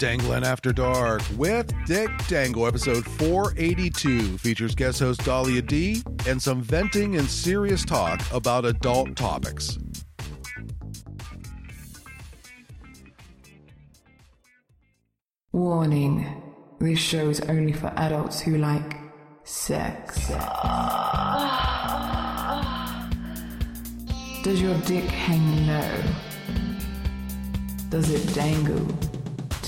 Dangling After Dark with Dick Dangle, episode 482, features guest host Dahlia Dee and some venting and serious talk about adult topics. Warning this show is only for adults who like sex. Does your dick hang low? Does it dangle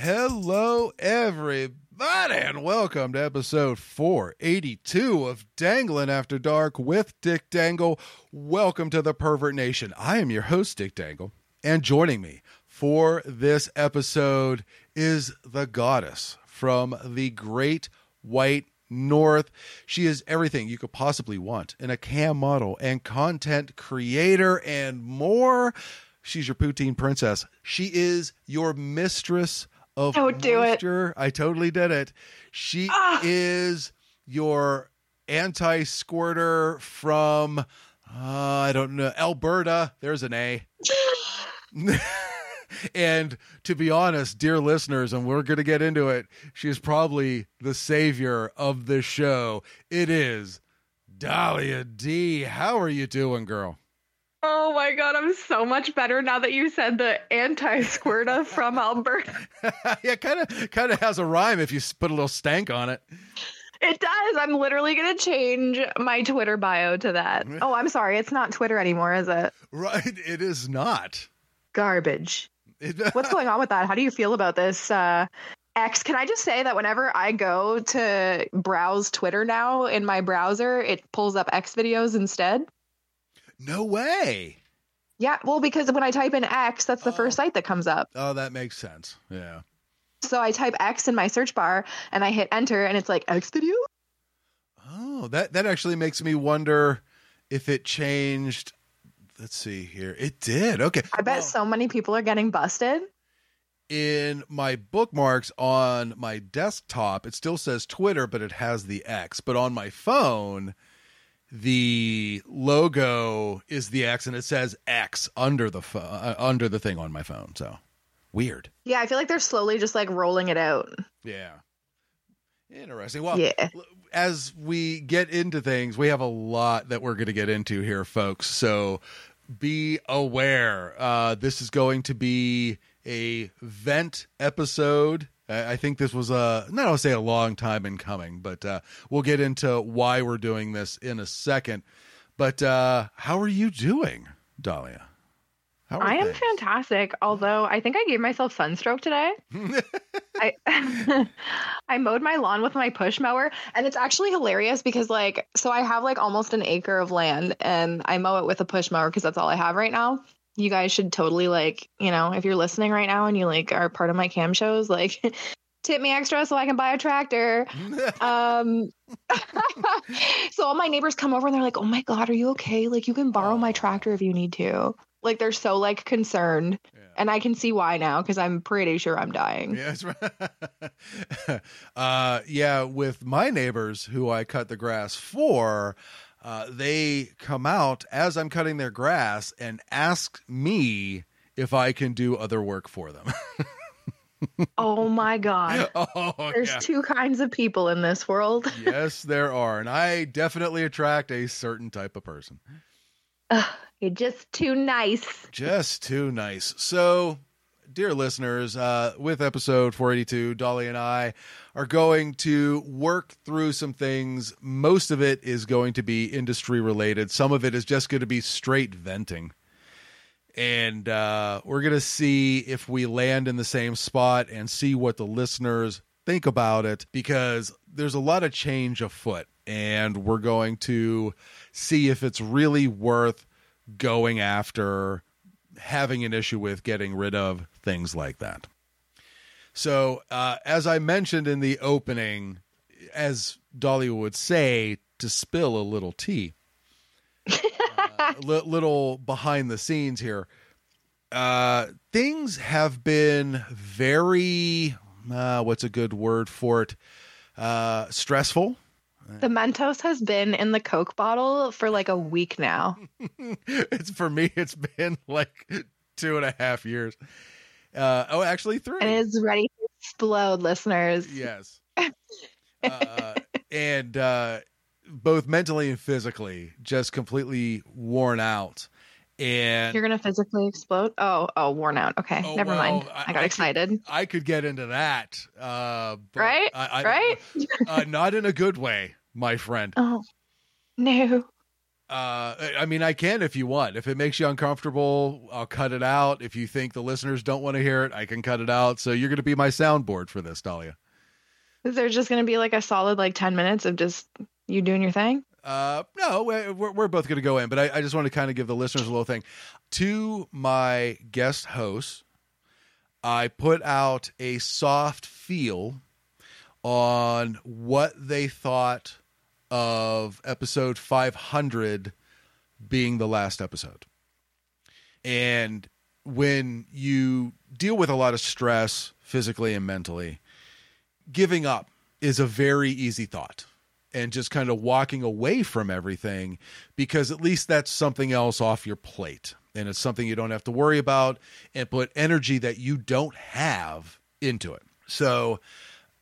Hello, everybody, and welcome to episode 482 of Dangling After Dark with Dick Dangle. Welcome to the Pervert Nation. I am your host, Dick Dangle, and joining me for this episode is the goddess from the great white north. She is everything you could possibly want in a cam model and content creator and more. She's your poutine princess. She is your mistress of Don't do it. I totally did it. She Ah. is your anti squirter from, uh, I don't know, Alberta. There's an A. and to be honest, dear listeners, and we're going to get into it, she is probably the savior of this show. It is Dahlia Dee. How are you doing, girl? Oh my god, I'm so much better now that you said the anti-squirta from Alberta. yeah, kind of, kind of has a rhyme if you put a little stank on it. It does. I'm literally gonna change my Twitter bio to that. Oh, I'm sorry, it's not Twitter anymore, is it? Right? It is not. Garbage. It, What's going on with that? How do you feel about this? Uh X, can I just say that whenever I go to browse Twitter now in my browser, it pulls up X videos instead? No way. Yeah, well, because when I type in X, that's the Oh. first site that comes up. Oh, that makes sense. Yeah. So I type X in my search bar and I hit enter and it's like X video? Oh, that that actually makes me wonder if it changed. Let's see here. It did. Okay. I bet Well, so many people are getting busted. in my bookmarks on my desktop, it still says Twitter, but it has the X. But on my phone, the logo is the X, and it says X under the pho- uh, under the thing on my phone. So weird. Yeah, I feel like they're slowly just like rolling it out. Yeah. Interesting. Well, Yeah. as we get into things, we have a lot that we're going to get into here, folks. So be aware. Uh, this is going to be a vent episode. I think this was a not to say a long time in coming, but uh, we'll get into why we're doing this in a second. But uh, how are you doing, Dahlia? How are I am things? fantastic, although I think I gave myself sunstroke today. I I mowed my lawn with my push mower and it's actually hilarious because like so I have like almost an acre of land and I mow it with a push mower because that's all I have right now. You guys should totally like, you know, if you're listening right now and you like are part of my cam shows, like tip me extra so I can buy a tractor. Um so all my neighbors come over and they're like, "Oh my god, are you okay? Like you can borrow my tractor if you need to." Like they're so like concerned Yeah. and I can see why now because I'm pretty sure I'm dying. Yeah, that's right. uh, yeah, with my neighbors who I cut the grass for, uh, they come out as I'm cutting their grass and ask me if I can do other work for them. Oh my god. oh, There's yeah. two kinds of people in this world. yes, there are, and I definitely attract a certain type of person. You're just too nice. Just too nice. So, dear listeners, uh, with episode 482, Dolly and I are going to work through some things. Most of it is going to be industry related, some of it is just going to be straight venting. And uh, we're going to see if we land in the same spot and see what the listeners think about it because there's a lot of change afoot. And we're going to see if it's really worth going after having an issue with getting rid of things like that. So, uh, as I mentioned in the opening, as Dahlia would say, to spill a little tea, uh, li- little behind the scenes here. Uh, things have been very, uh, what's a good word for it? Uh, stressful. The Mentos has been in the Coke bottle for like a week now. it's for me. It's been like two and a half years. Uh, oh, actually three. And it's ready to explode, listeners. Yes. uh, and uh, both mentally and physically, just completely worn out. And You're gonna physically explode? Oh, oh, worn out. Okay, Oh, never well, mind. I- I, got I excited. I could get into that, uh, but Right? I, I, right? uh, not in a good way, my friend. Oh no. Uh, I mean, I can if you want. If it makes you uncomfortable, I'll cut it out. If you think the listeners don't want to hear it, I can cut it out. So you're going to be my soundboard for this, Dahlia. Is there just gonna be like a solid like ten minutes of just you doing your thing? Uh, no, we're, we're both going to go in, but I, I just want to kind of give the listeners a little thing. To my guest hosts, I put out a soft feel on what they thought of episode 500 being the last episode. And when you deal with a lot of stress physically and mentally, giving up is a very easy thought and just kind of walking away from everything because at least that's something else off your plate and it's something you don't have to worry about and put energy that you don't have into it. So,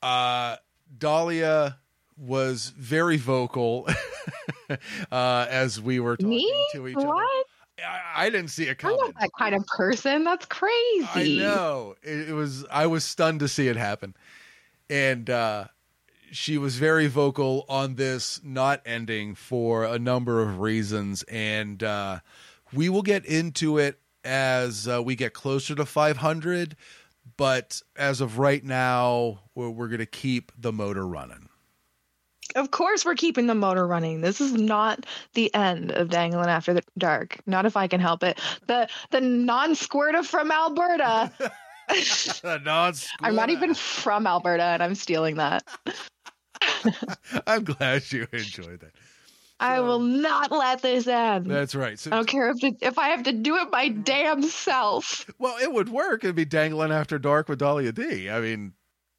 uh, Dahlia was very vocal uh, as we were talking Me? to each What? other. I, I didn't see it I'm not that kind of person. That's crazy. I know. It, it was I was stunned to see it happen. And uh she was very vocal on this not ending for a number of reasons and uh we will get into it as uh, we get closer to 500 but as of right now we're, we're going to keep the motor running Of course, we're keeping the motor running. This is not the end of Dangling After the Dark. Not if I can help it. The the non squirter from Alberta. I'm not even from Alberta, and I'm stealing that. i'm glad you enjoyed that I will not let this end. that's right so, I don't care if to, if I have to do it my damn self. well it would work it'd be dangling after dark with dahlia dee i mean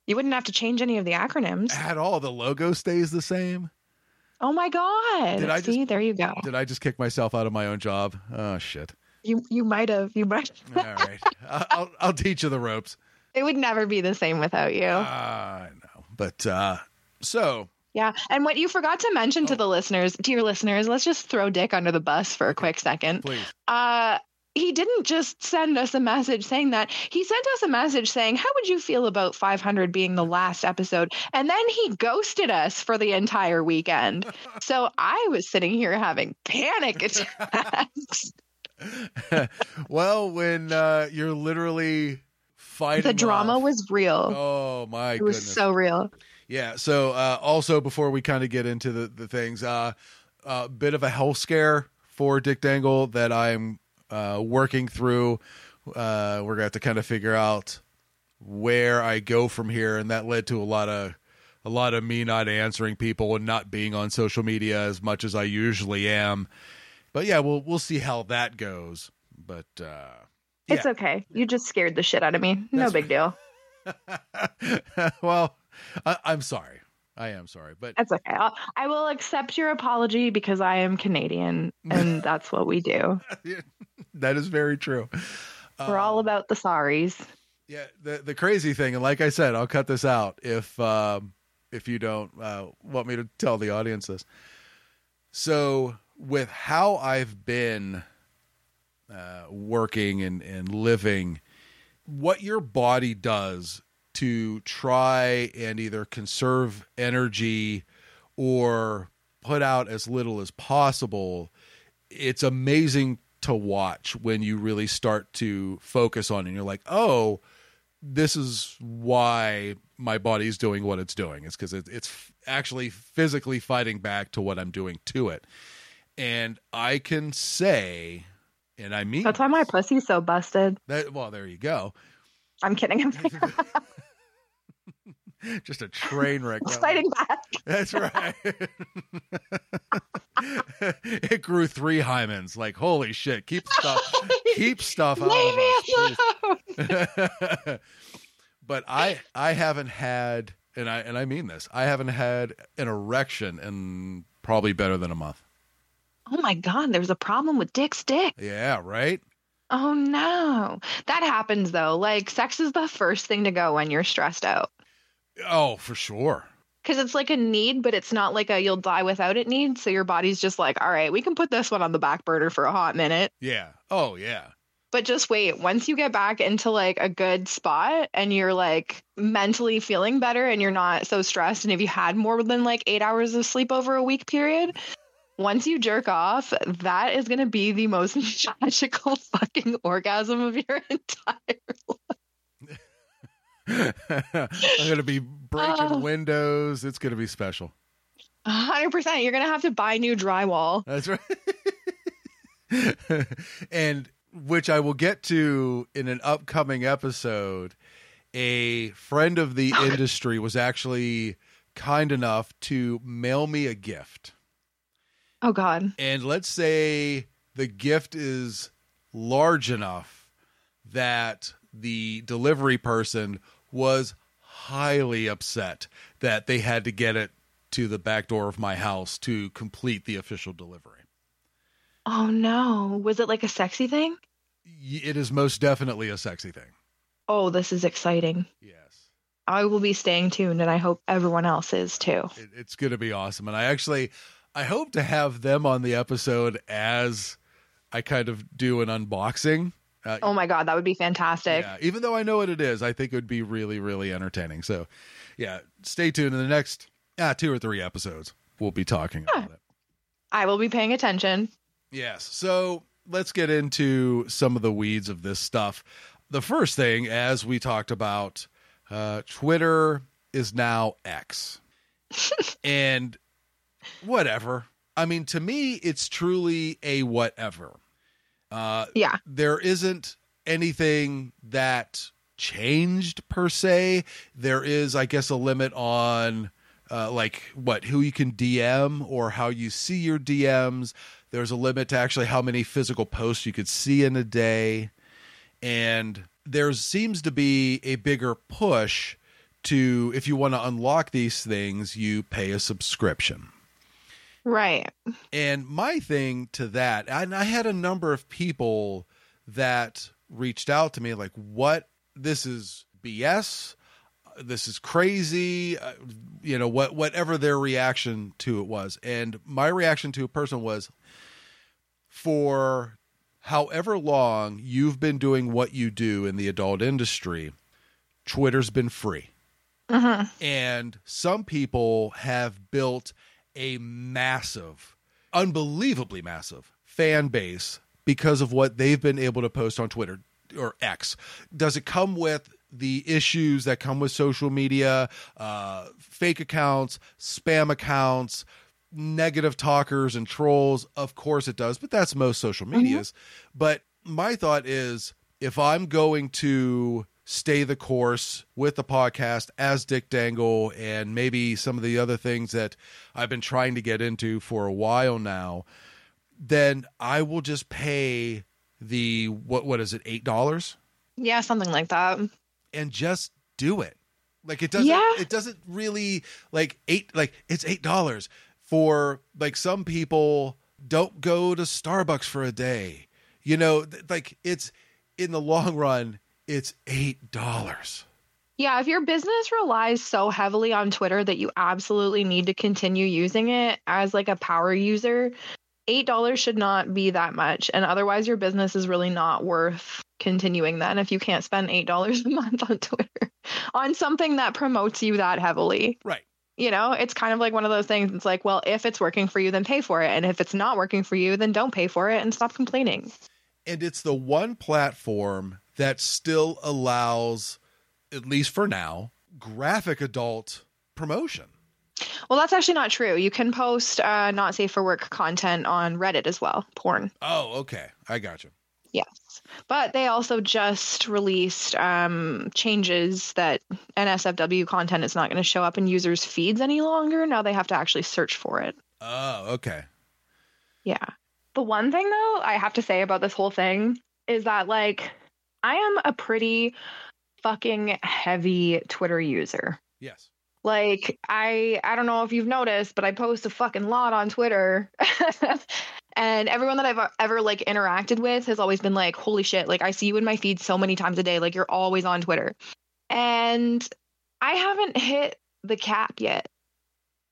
You wouldn't have to change any of the acronyms. at all the logo stays the same Oh my god! Did I See, there you go. Did I just kick myself out of my own job? Oh shit! You you might have. You might. All right, I'll I'll teach you the ropes. It would never be the same without you. I know, but uh, so Yeah. And what you forgot to mention Oh. to the listeners, to your listeners, let's just throw Dick under the bus for a quick second. please, Uh he didn't just send us a message saying that. He sent us a message saying, How would you feel about 500 being the last episode? And then he ghosted us for the entire weekend. So I was sitting here having panic attacks. well, when uh, you're literally fighting, the drama off- was real. Oh my it was so real. Yeah. So uh, also before we kind of get into the the things, uh, a bit of a health scare for Dick Dangle that I'm uh, working through. Uh, we're gonna have to kind of figure out where I go from here, and that led to a lot of a lot of me not answering people and not being on social media as much as I usually am. But yeah, we'll we'll see how that goes. But uh, It's okay. You just scared the shit out of me. No That's big deal. well, I, I'm sorry. I am sorry, but That's okay. I'll, I will accept your apology because I am Canadian and that's what we do. that is very true. We're all about the sorries. Yeah, the the crazy thing, and like I said, I'll cut this out if um, if you don't uh, want me to tell the audience this. So, with how I've been uh, working and and living, what your body does to try and either conserve energy or put out as little as possible, it's amazing to watch when you really start to focus on it. And you're like, oh, this is why my body's doing what it's doing. It's because it, it's actually physically fighting back to what I'm doing to it. And I can say, and I mean That's why my pussy's so busted. that. Well, there you go. I'm kidding. I'm kidding. Just a train wreck. Fighting back. That's right. it grew three hymens. Like, holy shit. Keep stuff keep stuff Leave me alone. but I I haven't had and I and I mean this, I haven't had an erection in probably better than a month. Oh my god, there's a problem with Dick's dick. Yeah, right? Oh no. That happens though. Like sex is the first thing to go when you're stressed out. Oh, for sure. Cuz it's like a need, but it's not like a you'll die without it need, so your body's just like, "All right, we can put this one on the back burner for a hot minute." Yeah. Oh, yeah. But just wait, once you get back into like a good spot and you're like mentally feeling better and you're not so stressed and if you had more than like 8 hours of sleep over a week period, once you jerk off, that is going to be the most magical fucking orgasm of your entire I'm going to be breaking Oh. windows. It's going to be special. 100%. You're going to have to buy new drywall. That's right. and which I will get to in an upcoming episode. A friend of the industry was actually kind enough to mail me a gift. Oh god. And let's say the gift is large enough that the delivery person was highly upset that they had to get it to the back door of my house to complete the official delivery. Oh no. Was it like a sexy thing? It is most definitely a sexy thing. Oh, this is exciting. Yes. I will be staying tuned and I hope everyone else is too. It's going to be awesome. And I actually, I hope to have them on the episode as I kind of do an unboxing. Uh, Oh my god, that would be fantastic. Yeah, even though I know what it is, I think it would be really, really entertaining. So, yeah, stay tuned. In the next ah, two or three episodes, we'll be talking about it. I will be paying attention. Yes. So let's get into some of the weeds of this stuff. The first thing, as we talked about, uh, Twitter is now X. and whatever. I mean, to me, it's truly a whatever. Uh, Yeah. there isn't anything that changed per se. There is, I guess, a limit on uh, like what who you can DM or how you see your DMs. There's a limit to actually how many physical posts you could see in a day, and there seems to be a bigger push to if you want to unlock these things, you pay a subscription. Right. And my thing to that, and I had a number of people that reached out to me like, what? This is BS. This is crazy. Uh, you know, what, whatever their reaction to it was. And my reaction to a person was for however long you've been doing what you do in the adult industry, Twitter's been free. And some people have built a massive, unbelievably massive fan base because of what they've been able to post on Twitter or X. Does it come with the issues that come with social media, uh, fake accounts, spam accounts, negative talkers and trolls? Of course it does, but that's most social medias. But my thought is if I'm going to stay the course with the podcast as Dick Dangle and maybe some of the other things that I've been trying to get into for a while now, then I will just pay the what what is it, eight dollars? Yeah, something like that. and just do it. Like it doesn't Yeah. it doesn't really like eight like it's eight dollars for like some people don't go to Starbucks for a day. You know, like it's in the long run, it's eight dollars. Yeah, if your business relies so heavily on Twitter that you absolutely need to continue using it as like a power user, $8 should not be that much. And otherwise, your business is really not worth continuing then if you can't spend $8 a month on Twitter on something that promotes you that heavily. Right. You know, it's kind of like one of those things. It's like, well, if it's working for you, then pay for it. And if it's not working for you, then don't pay for it and stop complaining. And it's the one platform that still allows, at least for now, graphic adult promotion. Well, that's actually not true. You can post uh, not safe for work content on Reddit as well, porn. Oh, okay. I got you. Yes. But they also just released um, changes that NSFW content is not going to show up in users' feeds any longer. Now they have to actually search for it. Oh, okay. Yeah. The one thing, though, I have to say about this whole thing is that, like, I am a pretty fucking heavy Twitter user. Yes. Like I I don't know if you've noticed, but I post a fucking lot on Twitter. and everyone that I've uh, ever like interacted with has always been like, "Holy shit, like I see you in my feed so many times a day. Like you're always on Twitter." And I haven't hit the cap yet.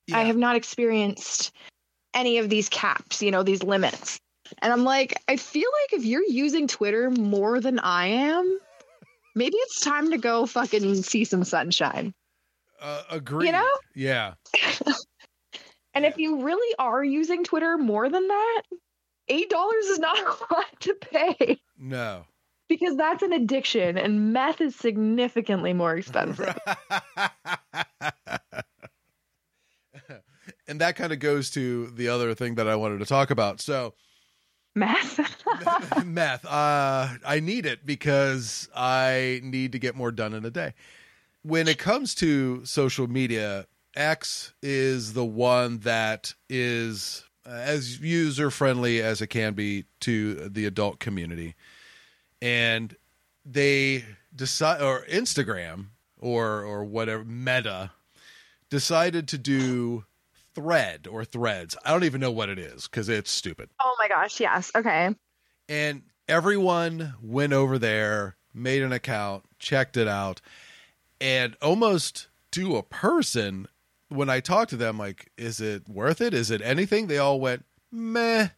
Yeah. I have not experienced any of these caps, you know, these limits. And I'm like, I feel like if you're using Twitter more than I am, maybe it's time to go fucking see some sunshine. Uh, agree. You know? Yeah. and if you really are using Twitter more than that, eight dollars is not a lot to pay No. because that's an addiction, and meth is significantly more expensive. and that kind of goes to the other thing that I wanted to talk about. So, meth. math Uh, I need it because I need to get more done in a day. When it comes to social media, X is the one that is uh, as user friendly as it can be to the adult community. And they decide, or Instagram or or whatever Meta decided to do thread or threads. I don't even know what it is because it's stupid. oh my gosh, yes. Okay. And everyone went over there, made an account, checked it out, and almost to a person, when I talked to them, like, is it worth it? Is it anything? They all went, meh,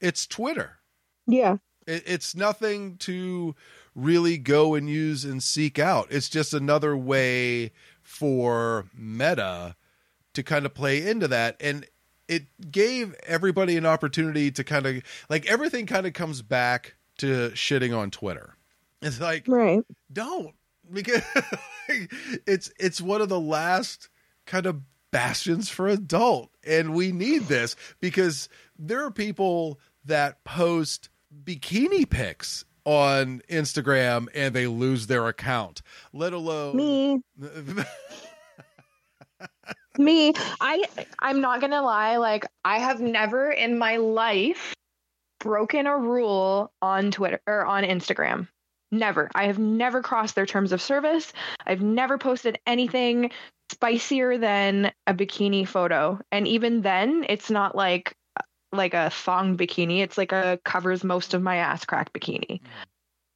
it's Twitter. Yeah. It, it's nothing to really go and use and seek out. It's just another way for Meta to kind of play into that. And it gave everybody an opportunity to kind of like everything kind of comes back to shitting on Twitter. It's like, Right. don't because it's it's one of the last kind of bastions for adult and we need this because there are people that post bikini pics on Instagram and they lose their account let alone Me. Me. I I'm not gonna lie, like I have never in my life broken a rule on Twitter or on Instagram. Never. I have never crossed their terms of service. I've never posted anything spicier than a bikini photo. And even then, it's not like like a thong bikini. It's like a covers most of my ass crack bikini. Mm.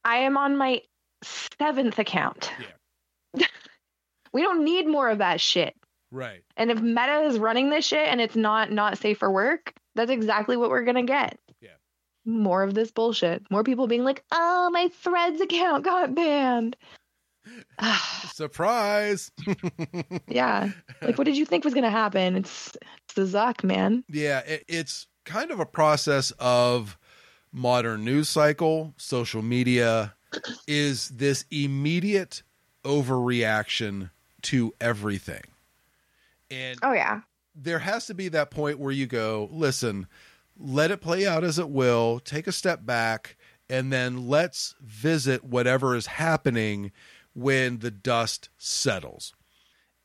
I am on my seventh account. we don't need more of that shit. Right And if Meta is running this shit and it's not not safe for work, that's exactly what we're gonna get. Yeah. More of this bullshit. More people being like, "Oh, my Threads account got banned." surprise yeah. Like, what did you think was gonna happen? It's it's the Zuck, man. Yeah, it, it's kind of a process of modern news cycle, social media is this immediate overreaction to everything. And Oh yeah. there has to be that point where you go, listen, let it play out as it will, take a step back, and then let's visit whatever is happening when the dust settles.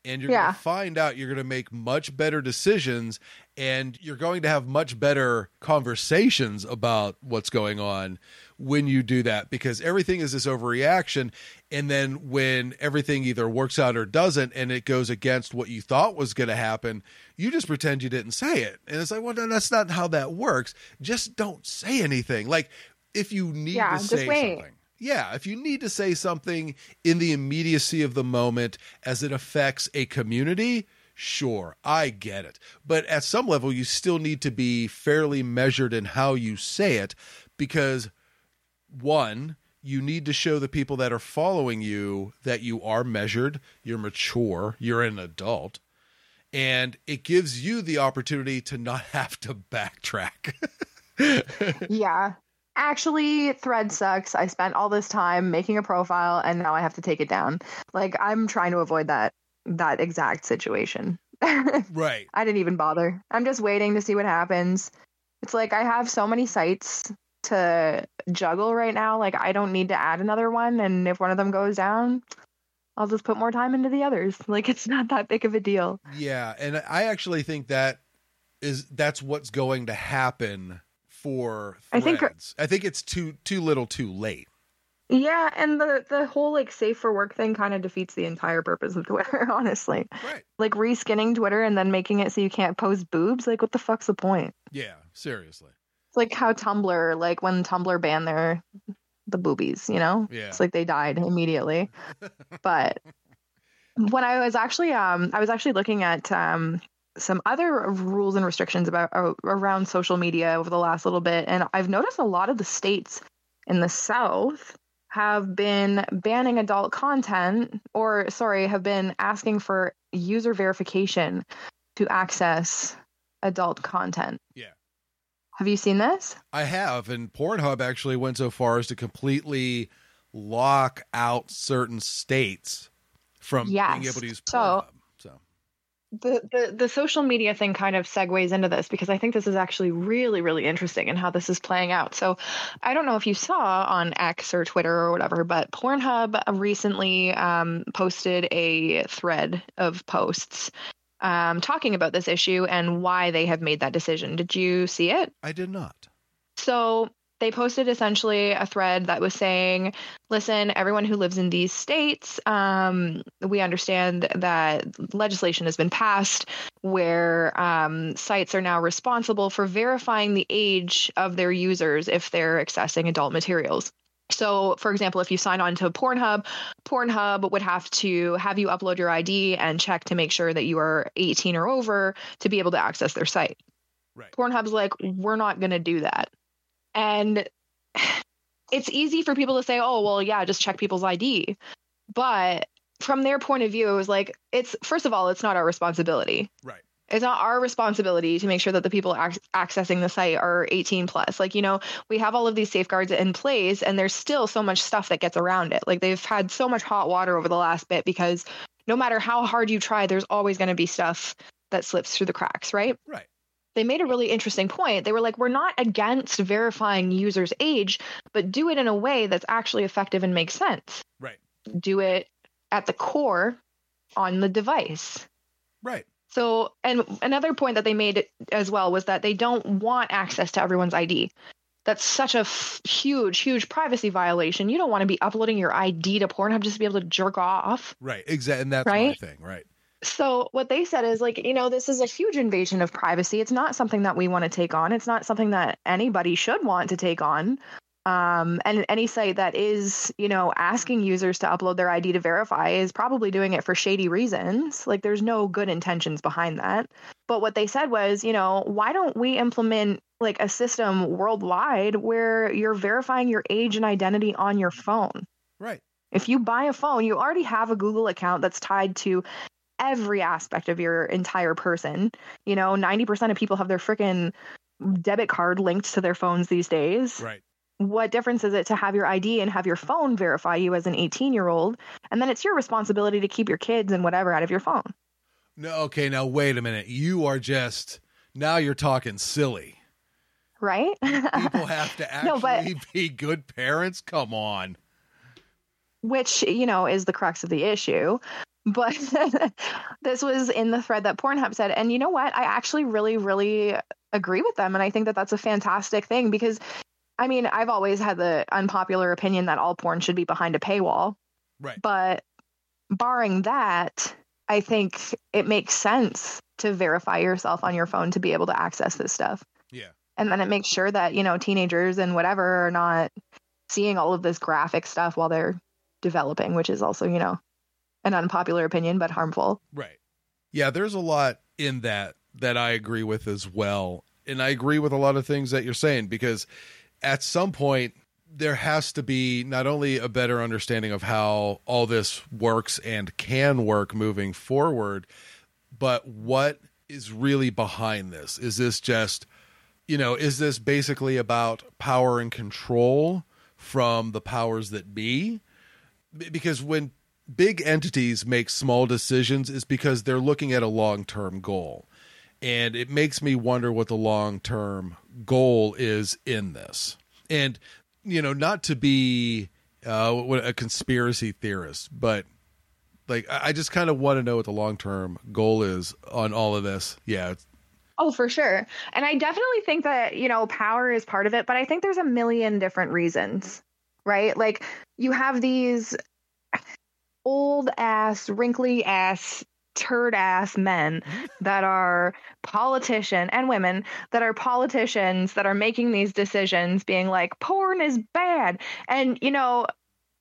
And you're Yeah. going to find out you're going to make much better decisions and you're going to have much better conversations about what's going on when you do that because everything is this overreaction and then when everything either works out or doesn't and it goes against what you thought was going to happen you just pretend you didn't say it. And it's like well no, that's not how that works. Just don't say anything. Like if you need Yeah, to say something. Yeah, if you need to say something in the immediacy of the moment as it affects a community, sure, I get it. But at some level, you still need to be fairly measured in how you say it because, one, you need to show the people that are following you that you are measured, you're mature, you're an adult, and it gives you the opportunity to not have to backtrack. Yeah. Actually, Thread sucks. I spent all this time making a profile and now I have to take it down. Like I'm trying to avoid that that exact situation. right. I didn't even bother. I'm just waiting to see what happens. It's like I have so many sites to juggle right now. Like I don't need to add another one, and if one of them goes down, I'll just put more time into the others. Like it's not that big of a deal. Yeah, and I actually think that is that's what's going to happen for I think- threads. I think it's too too little, too late. Yeah, and the the whole like safe for work thing kind of defeats the entire purpose of Twitter, honestly. Right. Like reskinning Twitter and then making it so you can't post boobs, like what the fuck's the point? Yeah, seriously. Like how Tumblr, like when Tumblr banned their the boobies, you know? Yeah. It's like they died immediately. but when I was actually um I was actually looking at um some other rules and restrictions about uh, around social media over the last little bit and I've noticed a lot of the states in the south have been banning adult content or sorry have been asking for user verification to access adult content. Yeah. Have you seen this? I have, and Pornhub actually went so far as to completely lock out certain states from Yes. being able to use So- Pornhub. So the, the the social media thing kind of segues into this because I think this is actually really really interesting and how this is playing out. So I don't know if you saw on X or Twitter or whatever, but Pornhub recently um, posted a thread of posts um, talking about this issue and why they have made that decision. Did you see it? I did not. So they posted essentially a thread that was saying, listen, everyone who lives in these states, um, we understand that legislation has been passed where um, sites are now responsible for verifying the age of their users if they're accessing adult materials. So, for example, if you sign on to Pornhub, Pornhub would have to have you upload your ID and check to make sure that you are 18 or over to be able to access their site. Right. Pornhub's like, we're not going to do that. And it's easy for people to say, oh, well, yeah, just check people's ID. But from their point of view, it was like, it's first of all, it's not our responsibility. Right. It's not our responsibility to make sure that the people ac- accessing the site are 18 plus. Like, you know, we have all of these safeguards in place, and there's still so much stuff that gets around it. Like, they've had so much hot water over the last bit because no matter how hard you try, there's always going to be stuff that slips through the cracks, right? Right. they made a really interesting point. They were like, we're not against verifying users' age, but do it in a way that's actually effective and makes sense. Right. Do it at the core on the device. Right. So, and another point that they made as well was that they don't want access to everyone's ID. That's such a f- huge, huge privacy violation. You don't want to be uploading your ID to Pornhub just to be able to jerk off. Right. Exactly. And that's my thing. Right. So what they said is like, you know, this is a huge invasion of privacy. It's not something that we want to take on. It's not something that anybody should want to take on. Um, and any site that is, you know, asking users to upload their ID to verify is probably doing it for shady reasons. Like there's no good intentions behind that. But what they said was, you know, why don't we implement like a system worldwide where you're verifying your age and identity on your phone? Right. If you buy a phone, you already have a Google account that's tied to every aspect of your entire person. You know, 90% of people have their freaking debit card linked to their phones these days. Right. What difference is it to have your ID and have your phone verify you as an 18 year old? And then it's your responsibility to keep your kids and whatever out of your phone. No. Okay. Now wait a minute. You are just now you're talking silly. Right? People have to actually No, but- be good parents. Come on. which you know is the crux of the issue but this was in the thread that pornhub said and you know what i actually really really agree with them and i think that that's a fantastic thing because i mean i've always had the unpopular opinion that all porn should be behind a paywall Right. but barring that i think it makes sense to verify yourself on your phone to be able to access this stuff Yeah. and then it makes sure that you know teenagers and whatever are not seeing all of this graphic stuff while they're developing which is also you know an unpopular opinion but harmful Right. Yeah, there's a lot in that that I agree with as well. And I agree with a lot of things that you're saying because at some point there has to be not only a better understanding of how all this works and can work moving forward, but what is really behind this? Is this just, you know, is this basically about power and control from the powers that be? Because when big entities make small decisions is because they're looking at a long-term goal. And it makes me wonder what the long-term goal is in this. And you know, not to be uh, a conspiracy theorist, but like I just kind of want to know what the long term goal is on all of this. Yeah, Oh, for sure. And I definitely think that, you know, power is part of it, but I think there's a million different reasons, right? Like you have these old ass, wrinkly ass, turd ass men that are politician and women that are politicians that are making these decisions being like porn is bad. And, you know,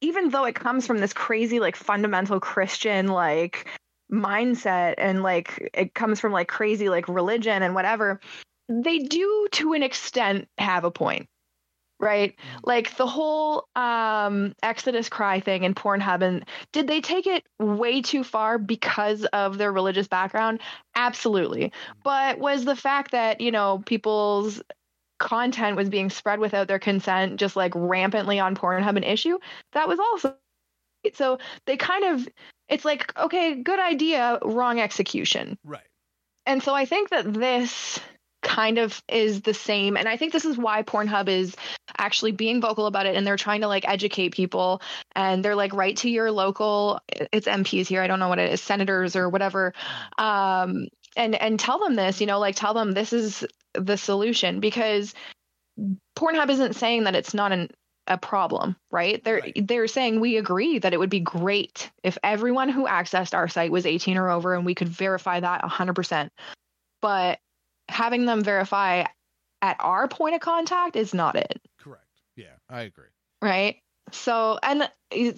even though it comes from this crazy like fundamental Christian like mindset and like it comes from like crazy like religion and whatever they do to an extent have a point right? Like the whole um exodus cry thing in pornhub and did they take it way too far because of their religious background? Absolutely. But was the fact that you know people's content was being spread without their consent just like rampantly on pornhub an issue? That was also so they kind of it's like okay good idea wrong execution. Right. and so i think that this kind of is the same and i think this is why pornhub is actually being vocal about it and they're trying to like educate people and they're like write to your local it's mps here i don't know what it is senators or whatever um and and tell them this you know like tell them this is the solution because pornhub isn't saying that it's not an a problem, right? They're Right. they're saying we agree that it would be great if everyone who accessed our site was 18 or over and we could verify that 100%. But having them verify at our point of contact is not it, Correct. Yeah, I agree. right? So and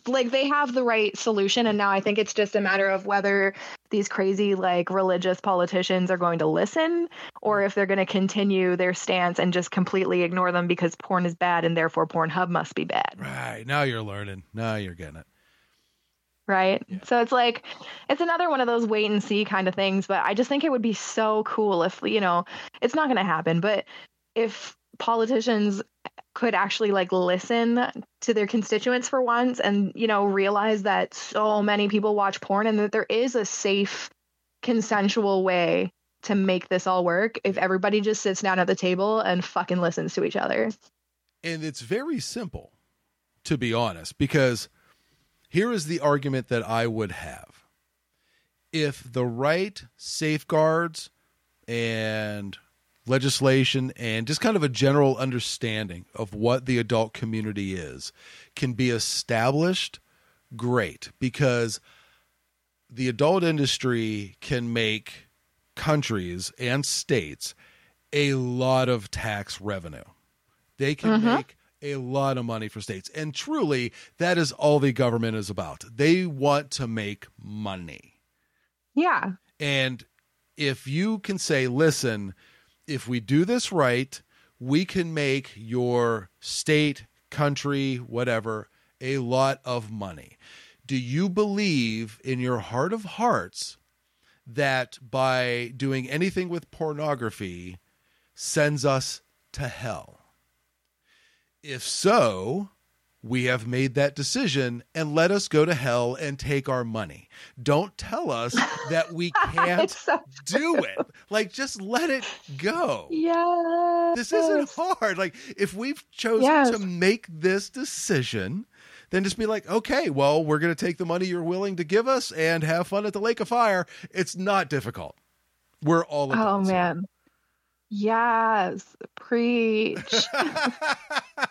like they have the right solution and now I think it's just a matter of whether these crazy like religious politicians are going to listen or mm-hmm. if they're going to continue their stance and just completely ignore them because porn is bad and therefore Pornhub must be bad. Right. Now you're learning. Now you're getting it. Right? Yeah. So it's like it's another one of those wait and see kind of things, but I just think it would be so cool if, you know, it's not going to happen, but if politicians could actually like listen to their constituents for once and, you know, realize that so many people watch porn and that there is a safe consensual way to make this all work if everybody just sits down at the table and fucking listens to each other. And it's very simple, to be honest, because here is the argument that I would have. If the right safeguards and legislation and just kind of a general understanding of what the adult community is can be established, great, because the adult industry can make countries and states a lot of tax revenue. They can mm-hmm. make a lot of money for states. And truly, that is all the government is about. They want to make money. Yeah. And if you can say, listen, if we do this right, we can make your state, country, whatever, a lot of money. Do you believe in your heart of hearts that by doing anything with pornography sends us to hell? If so, we have made that decision and let us go to hell and take our money. Don't tell us that we can't so do it. Like, just let it go. yeah. This isn't hard. Like, if we've chosen Yes. to make this decision, then just be like, okay, well, we're going to take the money you're willing to give us and have fun at the Lake of Fire. It's not difficult. We're all Oh adults here. man. Yes. Preach.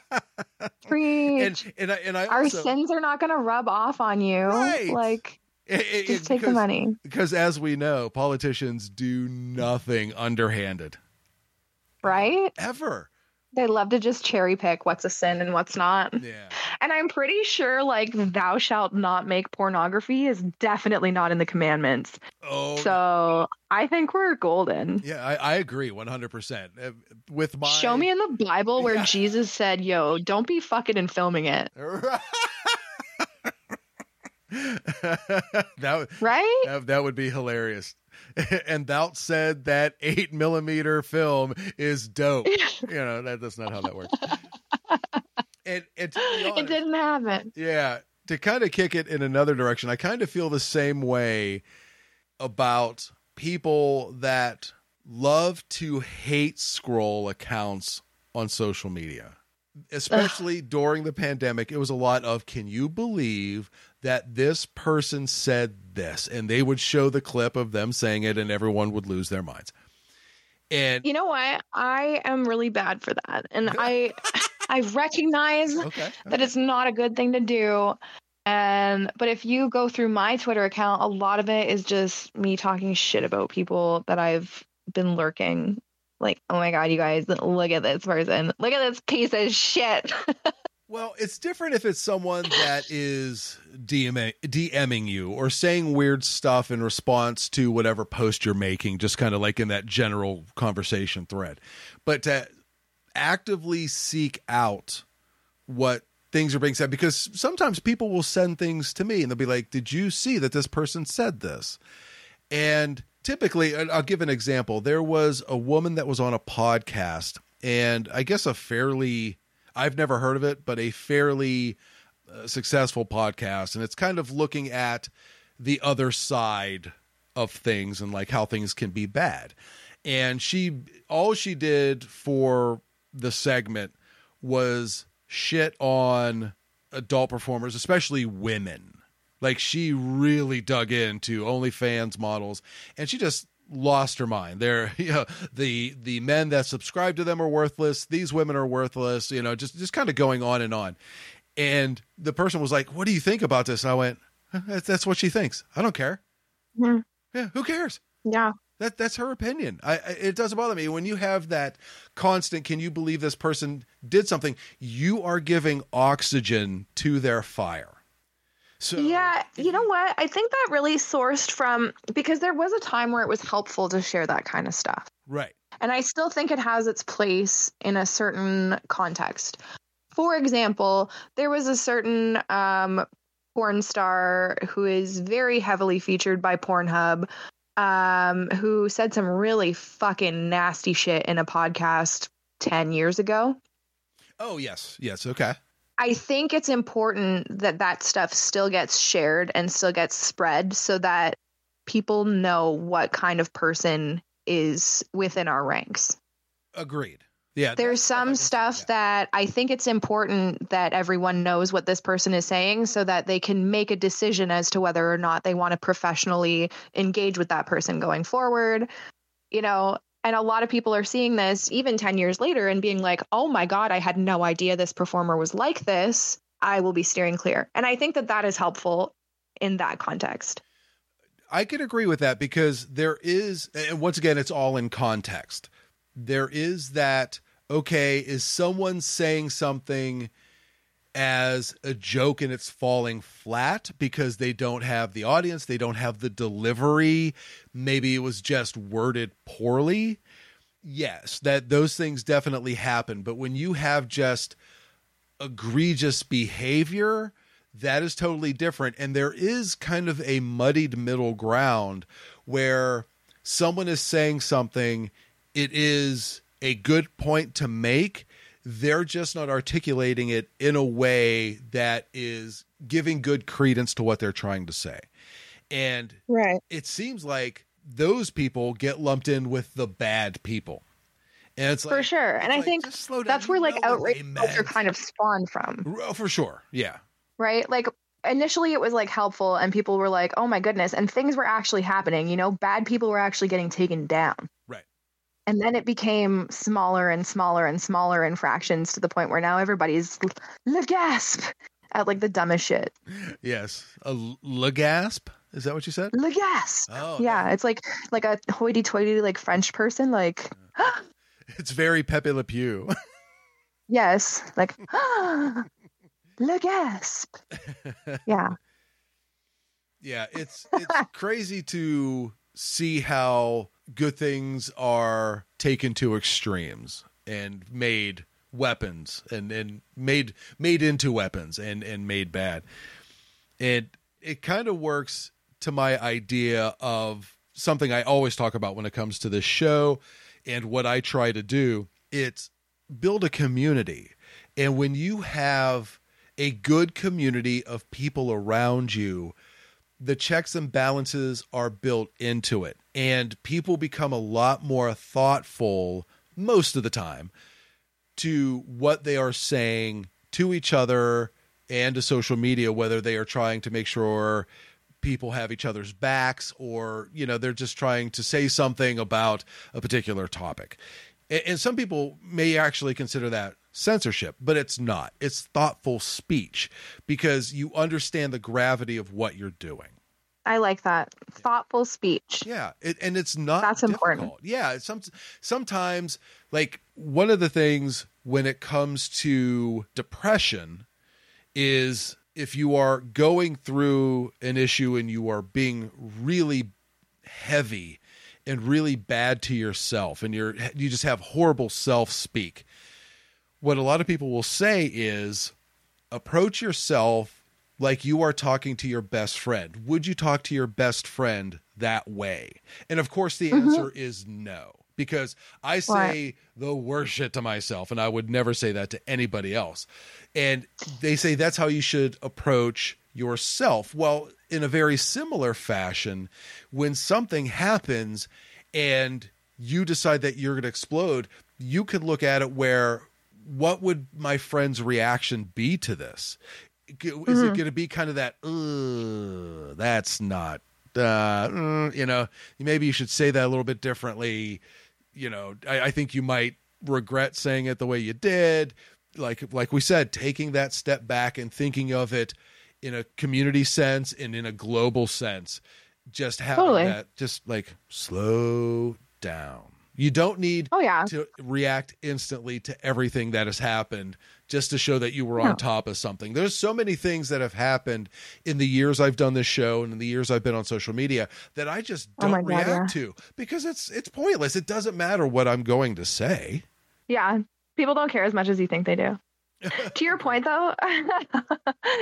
Preach. and and I, and I Our sins are not going to rub off on you. Right. Like, it- it- just take the money. Because as we know, politicians do nothing underhanded Right? ever. They love to just cherry pick what's a sin and what's not. Yeah. And I'm pretty sure, like, thou shalt not make pornography is definitely not in the commandments. Oh, So I think we're golden. yeah, I, I agree 100%. Uh, With my Show me in the Bible where Yeah. Jesus said, yo, don't be fucking and filming it. that, Right? that that would be hilarious. and thou said that eight millimeter film is dope. you know that, that's not how that works. and, and to be It didn't happen. Yeah, to kind of kick it in another direction, I kind of feel the same way about people that love to hate scroll accounts on social media. especially during the pandemic, it was a lot of can you believe that this person said this? And they would show the clip of them saying it and everyone would lose their minds. And You know what? I am really bad for that. And I I recognize okay. that it's not a good thing to do. And but if you go through my Twitter account, a lot of it is just me talking shit about people that I've been lurking. Like, oh my god, you guys, look at this person. Look at this piece of shit. Well, it's different if it's someone that is DMing, DMing you or saying weird stuff in response to whatever post you're making, just kind of like in that general conversation thread. But to actively seek out what things are being said, because sometimes people will send things to me and they'll be like, Did you see that this person said this? And typically, I'll give an example. There was a woman that was on a podcast, and I guess a fairly I've never heard of it, but a fairly uh, successful podcast, and it's kind of looking at the other side of things and like how things can be bad. And she, all she did for the segment was shit on adult performers, especially women. Like she really dug into OnlyFans models, and she just lost her mind. They're you know, the the men that subscribe to them are worthless. These women are worthless. You know, just just kind of going on and on. And the person was like, "What do you think about this?" And I went, "That's, that's what she thinks. I don't care. Mhm. Yeah, who cares? yeah. That that's her opinion. I it doesn't bother me when you have that constant. Can you believe this person did something? You are giving oxygen to their fire. So Yeah, you know what? I think that really sourced from because there was a time where it was helpful to share that kind of stuff. right. And I still think it has its place in a certain context. For example, there was a certain um, porn star who is very heavily featured by Pornhub um, who said some really fucking nasty shit in a podcast 10 years ago. Oh yes, yes. Okay. I think it's important that that stuff still gets shared and still gets spread so that people know what kind of person is within our ranks. Agreed. Yeah. There's that's stuff I some stuff yeah. that I think it's important that everyone knows what this person is saying so that they can make a decision as to whether or not they want to professionally engage with that person going forward. You know, and a lot of people are seeing this even 10 years later and being like, oh my God, I had no idea this performer was like this. I will be steering clear. And I think that that is helpful in that context. I could agree with that because there is, and once again, it's all in context. There is that, okay, is someone saying something as a joke and it's falling flat because they don't have the audience, they don't have the delivery, maybe it was just worded poorly? Yes, that those things definitely happen. But when you have just egregious behavior, that is totally different. And there is kind of a muddied middle ground where someone is saying something, it is a good point to make. They're just not articulating it in a way that is giving good credence to what they're trying to say. And Right. it seems like those people get lumped in with the bad people. And it's For sure. And I like, think just slow down. That's where like outrage culture kind of spawned from. For sure. Yeah. right? Like initially it was like helpful and people were like, "Oh my goodness," and things were actually happening, you know, bad people were actually getting taken down. Right. And then it became smaller and smaller and smaller infractions to the point where now everybody's le gasp at like the dumbest shit. Yes. A l- legasp? Is that what you said? Le gasp. Oh, yeah, it's like like a hoity-toity like French person like It's very Pepe Le Pew. yes, like le gasp. Yeah. yeah, it's it's crazy to see how good things are taken to extremes and made weapons and and made made into weapons and and made bad. And it kind of works to my idea of something I always talk about when it comes to this show and what I try to do. It's build a community. And when you have a good community of people around you, the checks and balances are built into it. And people become a lot more thoughtful most of the time to what they are saying to each other and to social media, whether they are trying to make sure people have each other's backs or, you know, they're just trying to say something about a particular topic. And, some people may actually consider that censorship, but it's not. It's thoughtful speech because you understand the gravity of what you're doing. I like that thoughtful speech. Yeah, it, and it's not That's difficult. important. Yeah, some sometimes like one of the things when it comes to depression is if you are going through an issue and you are being really heavy and really bad to yourself and you're you just have horrible self speak what a lot of people will say is approach yourself like you are talking to your best friend. Would you talk to your best friend that way? And of course, the mm-hmm. answer is no, because I say the worst shit to myself, and I would never say that to anybody else. And they say that's how you should approach yourself. Well, in a very similar fashion, when something happens and you decide that you're going to explode, you could look at it where what would my friend's reaction be to this? Is it going to be kind of that, that's not, uh, mm," you know, maybe you should say that a little bit differently. You know, I, I think you might regret saying it the way you did. Like, like we said, taking that step back and thinking of it in a community sense and in a global sense, just having Totally. that, just like slow down. You don't need Oh yeah. to react instantly to everything that has happened just to show that you were on top of something. There's so many things that have happened in the years I've done this show and in the years I've been on social media that I just Oh don't my God, react to because it's it's pointless. It doesn't matter what I'm going to say. Yeah. People don't care as much as you think they do. To your point though,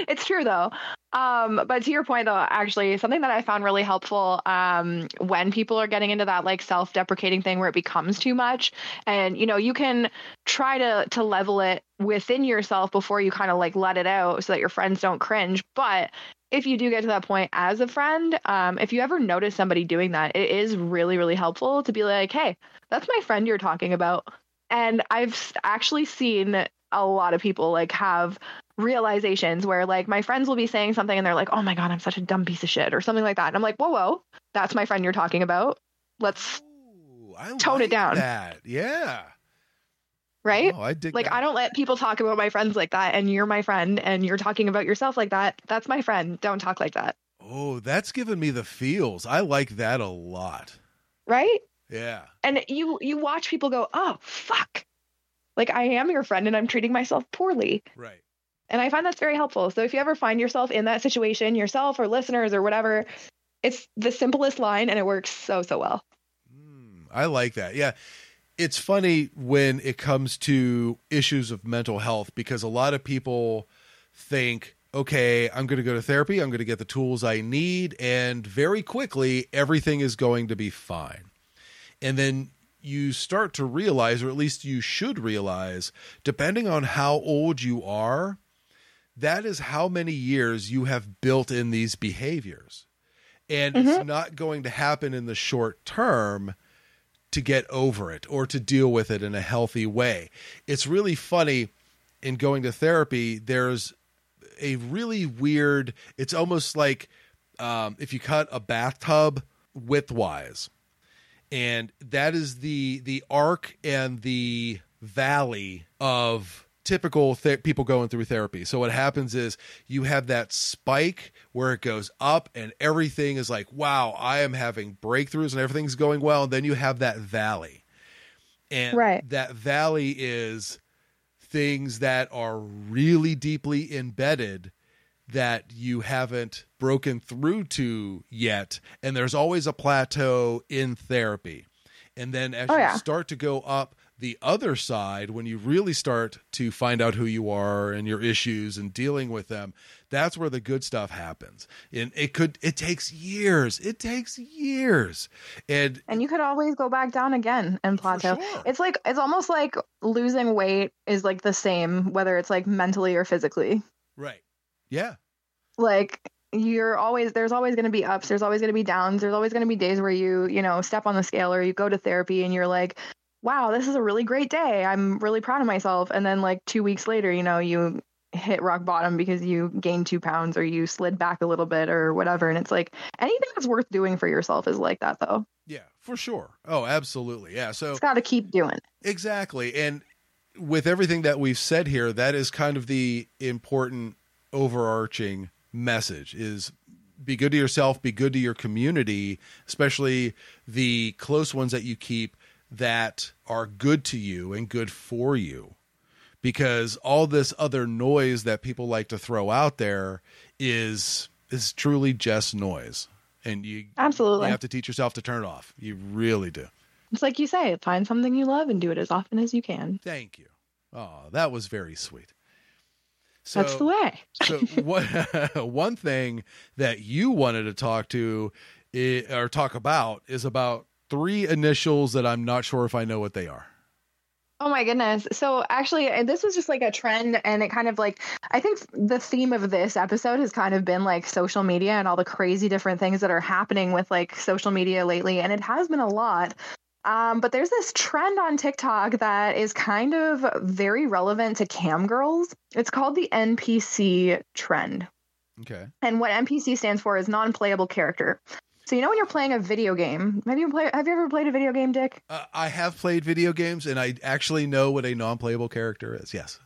it's true though. Um, but to your point though, actually, something that I found really helpful um, when people are getting into that like self-deprecating thing where it becomes too much, and you know, you can try to to level it within yourself before you kind of like let it out so that your friends don't cringe. But if you do get to that point as a friend, um, if you ever notice somebody doing that, it is really, really helpful to be like, hey, that's my friend you're talking about. And I've actually seen a lot of people like have realizations where like my friends will be saying something and they're like, oh my God, I'm such a dumb piece of shit or something like that. And I'm like, whoa, whoa, that's my friend you're talking about. Let's, Ooh, Tone it down. That yeah. right? Oh, I dig like that. I don't let people talk about my friends like that and you're my friend and you're talking about yourself like that. That's my friend. Don't talk like that. Oh, that's given me the feels. I like that a lot. Right? Yeah. and you you watch people go oh fuck like i am your friend and i'm treating myself poorly Right. and i find that's very helpful so if you ever find yourself in that situation yourself or listeners or whatever it's the simplest line and it works so so well Mm, I like that. Yeah. It's funny when it comes to issues of mental health because a lot of people think, okay, I'm going to go to therapy, I'm going to get the tools I need, and very quickly, everything is going to be fine. And then you start to realize, or at least you should realize, depending on how old you are, that is how many years you have built in these behaviors. And it's not going to happen in the short term to get over it or to deal with it in a healthy way. It's really funny in going to therapy, there's a really weird, it's almost like um, if you cut a bathtub widthwise and that is the the arc and the valley of typical th- people going through therapy. So what happens is you have that spike where it goes up and everything is like, wow, I am having breakthroughs and everything's going well. And then you have that valley. And Right. that valley is things that are really deeply embedded that you haven't broken through to yet. And there's always a plateau in therapy. And then as Oh, you yeah. start to go up the other side, when you really start to find out who you are and your issues and dealing with them, that's where the good stuff happens. And it could, it takes years. It takes years. And and you could always go back down again and plateau sure. it's like it's almost like losing weight is like the same whether it's like mentally or physically right. Yeah. like you're always there's always going to be ups there's always going to be downs there's always going to be days where you you know step on the scale or you go to therapy and you're like wow, this is a really great day. I'm really proud of myself. And then like two weeks later, you know, you hit rock bottom because you gained two pounds or you slid back a little bit or whatever. And it's like anything that's worth doing for yourself is like that though. Yeah, for sure. Oh, absolutely. Yeah. So It's got to keep doing. it. Exactly. And with everything that we've said here, that is kind of the important overarching message is be good to yourself, be good to your community, especially the close ones that you keep that are good to you and good for you. Because all this other noise that people like to throw out there is is truly just noise. And you Absolutely. you have to teach yourself to turn it off. You really do. It's like you say, find something you love and do it as often as you can. Thank you. Oh, that was very sweet. So, That's the way. so what? one thing that you wanted to talk to i- or talk about is about three initials that I'm not sure if I know what they are. Oh my goodness. So actually uh, this was just like a trend and it kind of like I think the theme of this episode has kind of been like social media and all the crazy different things that are happening with like social media lately and it has been a lot. Um, but there's this trend on TikTok that is kind of very relevant to cam girls. It's called the NPC trend. Okay. And what NPC stands for is non-playable character. So you know when you're playing a video game, have you play have you ever played a video game, Dick? Uh, I have played video games and I actually know what a non-playable character is. Yes.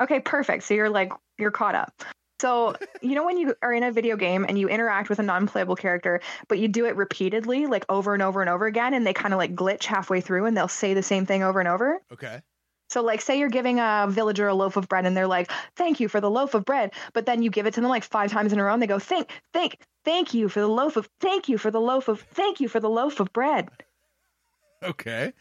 Okay, perfect. So you're like you're caught up. So you know when you are in a video game and you interact with a non-playable character, but you do it repeatedly, like over and over and over again, and they kind of like glitch halfway through, and they'll say the same thing over and over. Okay. So like say you're giving a villager a loaf of bread, and they're like, "Thank you for the loaf of bread," but then you give it to them like five times in a row, and they go, "Thank, thank, thank you for the loaf of, thank you for the loaf of, thank you for the loaf of bread." Okay.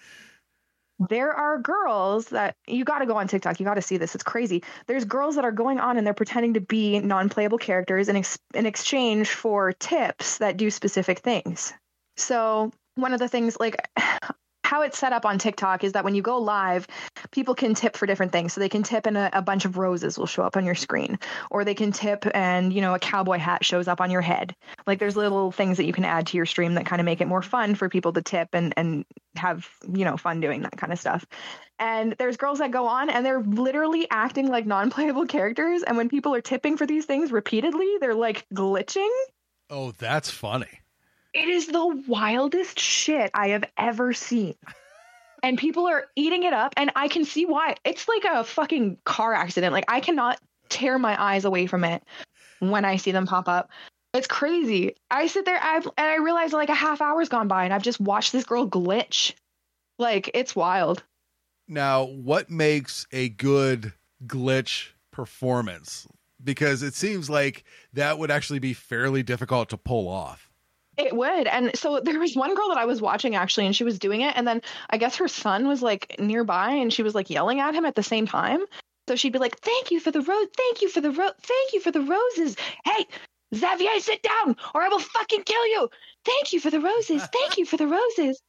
There are girls that you got to go on TikTok. You got to see this. It's crazy. There's girls that are going on and they're pretending to be non-playable characters in ex- in exchange for tips that do specific things. So one of the things like how it's set up on TikTok is that when you go live, people can tip for different things. So they can tip and a, a bunch of roses will show up on your screen, or they can tip and you know a cowboy hat shows up on your head. Like there's little things that you can add to your stream that kind of make it more fun for people to tip and and have you know fun doing that kind of stuff. And there's girls that go on and they're literally acting like non-playable characters. And when people are tipping for these things repeatedly, they're like glitching. Oh, that's funny. It is the wildest shit I have ever seen. And people are eating it up, and I can see why. It's like a fucking car accident. Like, I cannot tear my eyes away from it when I see them pop up. It's crazy. I sit there I've, and I realize like a half hour's gone by, and I've just watched this girl glitch. Like, it's wild. Now, what makes a good glitch performance? Because it seems like that would actually be fairly difficult to pull off. It would. And so there was one girl that I was watching actually, and she was doing it. And then I guess her son was like nearby and she was like yelling at him at the same time. So she'd be like, Thank you for the rose. Thank you for the rose. Thank you for the roses. Hey, Xavier, sit down or I will fucking kill you. Thank you for the roses. Thank you for the roses.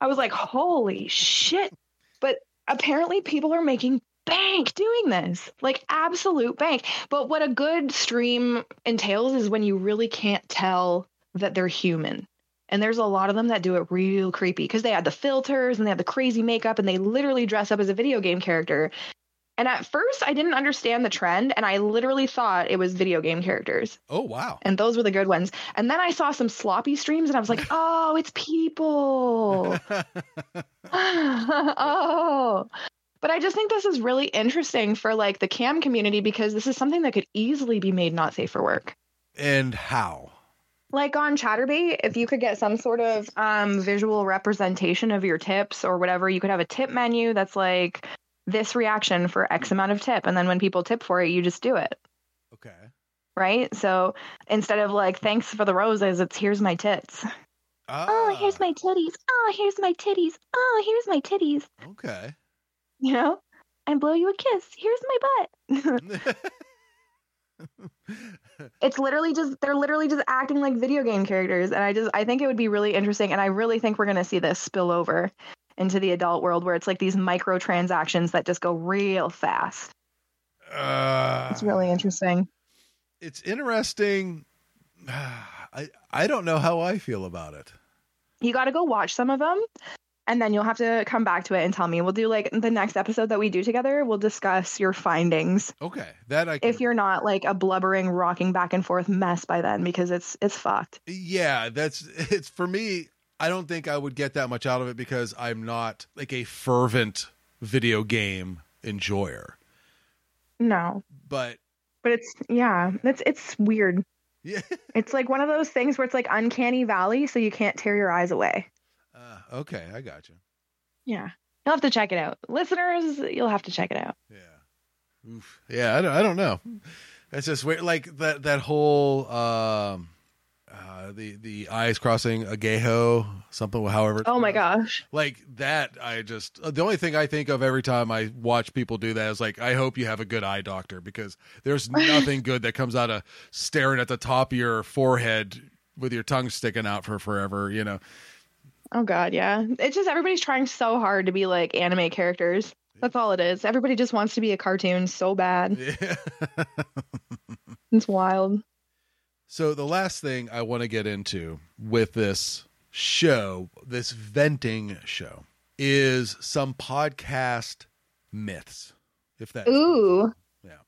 I was like, Holy shit. But apparently people are making bank doing this like absolute bank. But what a good stream entails is when you really can't tell that they're human. And there's a lot of them that do it real creepy because they have the filters and they have the crazy makeup and they literally dress up as a video game character. And at first, I didn't understand the trend and I literally thought it was video game characters. Oh, wow. And those were the good ones. And then I saw some sloppy streams and I was like, oh, it's people. oh. But I just think this is really interesting for like the cam community because this is something that could easily be made not safe for work and how? Like on Chaturbate if you could get some sort of um, visual representation of your tips or whatever you could have a tip menu that's like this reaction for x amount of tip and then when people tip for it you just do it. Okay. right? So instead of like thanks for the roses it's here's my tits. Ah, oh here's my titties. Oh here's my titties. Oh here's my titties. Okay. you know? And blow you a kiss. Here's my butt it's literally just they're literally just acting like video game characters and i just i think it would be really interesting and i really think we're going to see this spill over into the adult world where it's like these microtransactions that just go real fast uh, it's really interesting it's interesting. I I don't know how I feel about it. you got to go watch some of them and then you'll have to come back to it and tell me. We'll do like the next episode that we do together. We'll discuss your findings. Okay, that I can, If you're not like a blubbering, rocking back and forth mess by then, because it's it's fucked. yeah, that's it's for me. I don't think I would get that much out of it because I'm not like a fervent video game enjoyer. No, But but it's yeah, it's it's weird. yeah, It's like one of those things where it's like uncanny valley, so you can't tear your eyes away. Uh, okay, I got you. Yeah, you'll have to check it out, listeners. You'll have to check it out. Yeah. Oof. Yeah, I don't, I don't know. That's just weird. Like that that whole um uh the the eyes crossing ahegao something however. Oh my gosh. Like that I just the only thing I think of every time I watch people do that is like I hope you have a good eye doctor because there's nothing good that comes out of staring at the top of your forehead with your tongue sticking out for forever, you know. Oh god, yeah. It's just everybody's trying so hard to be like anime characters. That's all it is. Everybody just wants to be a cartoon so bad. Yeah. It's wild. So the last thing I want to get into with this show, this venting show, is some podcast myths. If that Ooh. Yeah.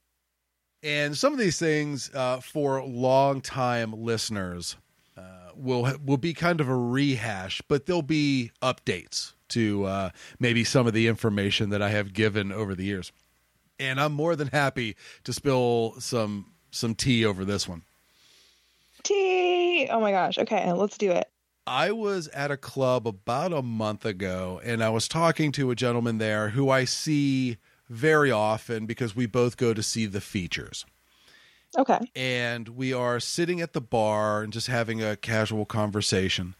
And some of these things uh, for long time listeners will will be kind of a rehash, but there'll be updates to uh, maybe some of the information that I have given over the years. And I'm more than happy to spill some some tea over this one. Tea. Oh my gosh. Okay, let's do it. I was at a club about a month ago and I was talking to a gentleman there who I see very often because we both go to see the features. Okay. And we are sitting at the bar and just having a casual conversation.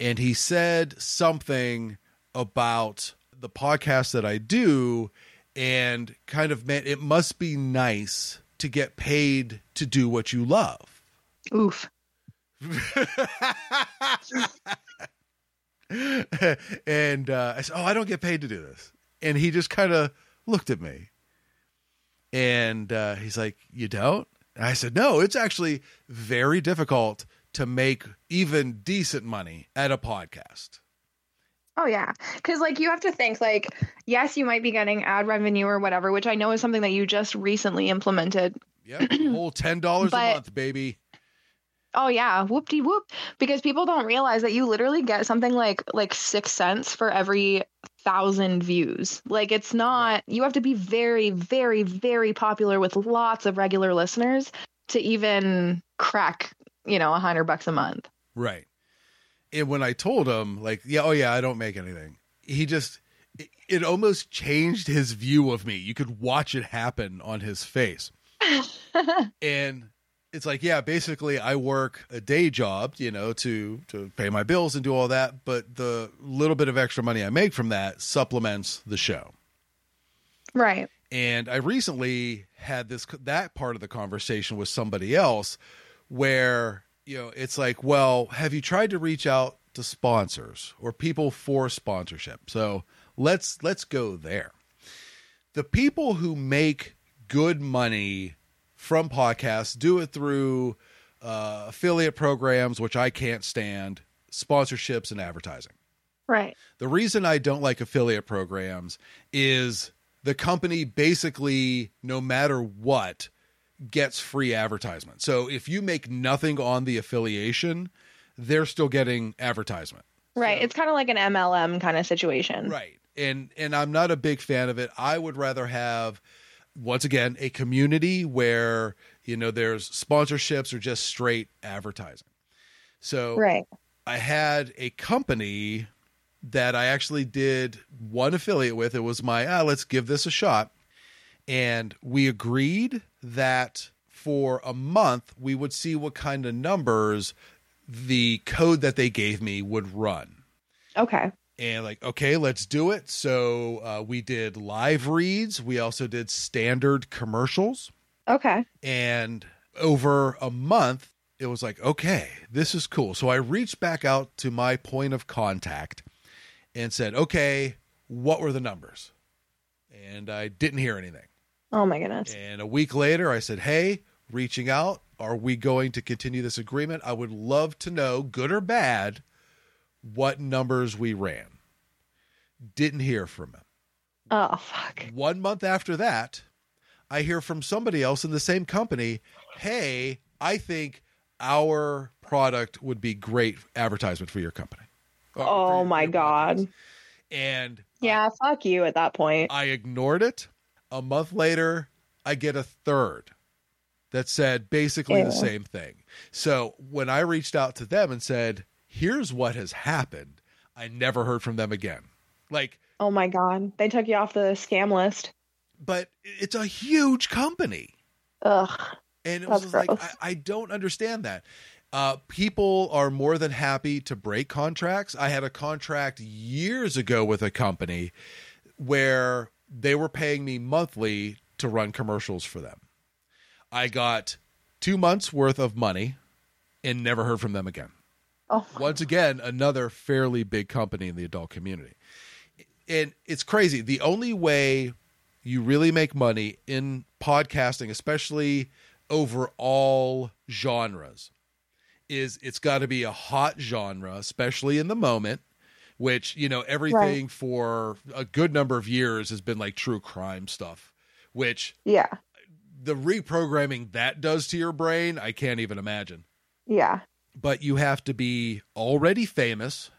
And he said something about the podcast that I do and kind of meant it must be nice to get paid to do what you love. Oof. and uh, I said, "Oh, I don't get paid to do this." And he just kind of looked at me, and uh, he's like, "You don't?" And I said, "No, it's actually very difficult to make even decent money at a podcast." Oh yeah. Cuz like you have to think like yes, you might be getting ad revenue or whatever, which I know is something that you just recently implemented. Yep, whole ten dollars a month, baby. Oh yeah, whoop de whoop. Because people don't realize that you literally get something like like six cents for every thousand views. Like it's not. You have to be very, very, very popular with lots of regular listeners to even crack, you know, a hundred bucks a month. Right. And when I told him, like, yeah, oh yeah, I don't make anything. He just, it, it almost changed his view of me. You could watch it happen on his face. and it's like, yeah, basically, I work a day job, you know, to to pay my bills and do all that. But the little bit of extra money I make from that supplements the show. Right. And I recently had this that part of the conversation with somebody else where, you know, it's like, well, have you tried to reach out to sponsors or people for sponsorship? So, let's let's go there. The people who make good money from podcasts do it through uh, affiliate programs, which I can't stand, sponsorships and advertising. Right. The reason I don't like affiliate programs is the company basically, no matter what, gets free advertisement. So if you make nothing on the affiliation, they're still getting advertisement. Right. It's kind of like an MLM kind of situation. Right. And and I'm not a big fan of it. I would rather have once again a community where, you know, there's sponsorships or just straight advertising. So Right. I had a company that I actually did one affiliate with. It was my, ah, let's give this a shot. And we agreed that for a month, we would see what kind of numbers the code that they gave me would run. Okay. And like, okay, let's do it. So uh, we did live reads. We also did standard commercials Okay. and over a month it was like okay this is cool so i reached back out to my point of contact and said okay what were the numbers and i didn't hear anything Oh my goodness. and a week later i said hey reaching out are we going to continue this agreement i would love to know good or bad what numbers we ran Didn't hear from him. Oh fuck. One month after that, I hear from somebody else in the same company, "Hey, I think our product would be great advertisement for your company." Uh, oh your- my your god. podcast." And Yeah, fuck you at that point. I ignored it. A month later, I get a third that said basically the same thing. So when I reached out to them and said, here's what has happened, I never heard from them again. Like, Oh my god. They took you off the scam list. but it's a huge company. Ugh. And it was just like, gross. I, I don't understand that. Uh, people are more than happy to break contracts. I had a contract years ago with a company where they were paying me monthly to run commercials for them. I got two months worth of money and never heard from them again. Oh Once again, another fairly big company in the adult community. And it's crazy. The only way you really make money in podcasting, especially over all genres, is it's got to be a hot genre, especially in the moment, which, you know, everything for a good number of years has been like true crime stuff, which yeah. the reprogramming that does to your brain, I can't even imagine Yeah. But you have to be already famous,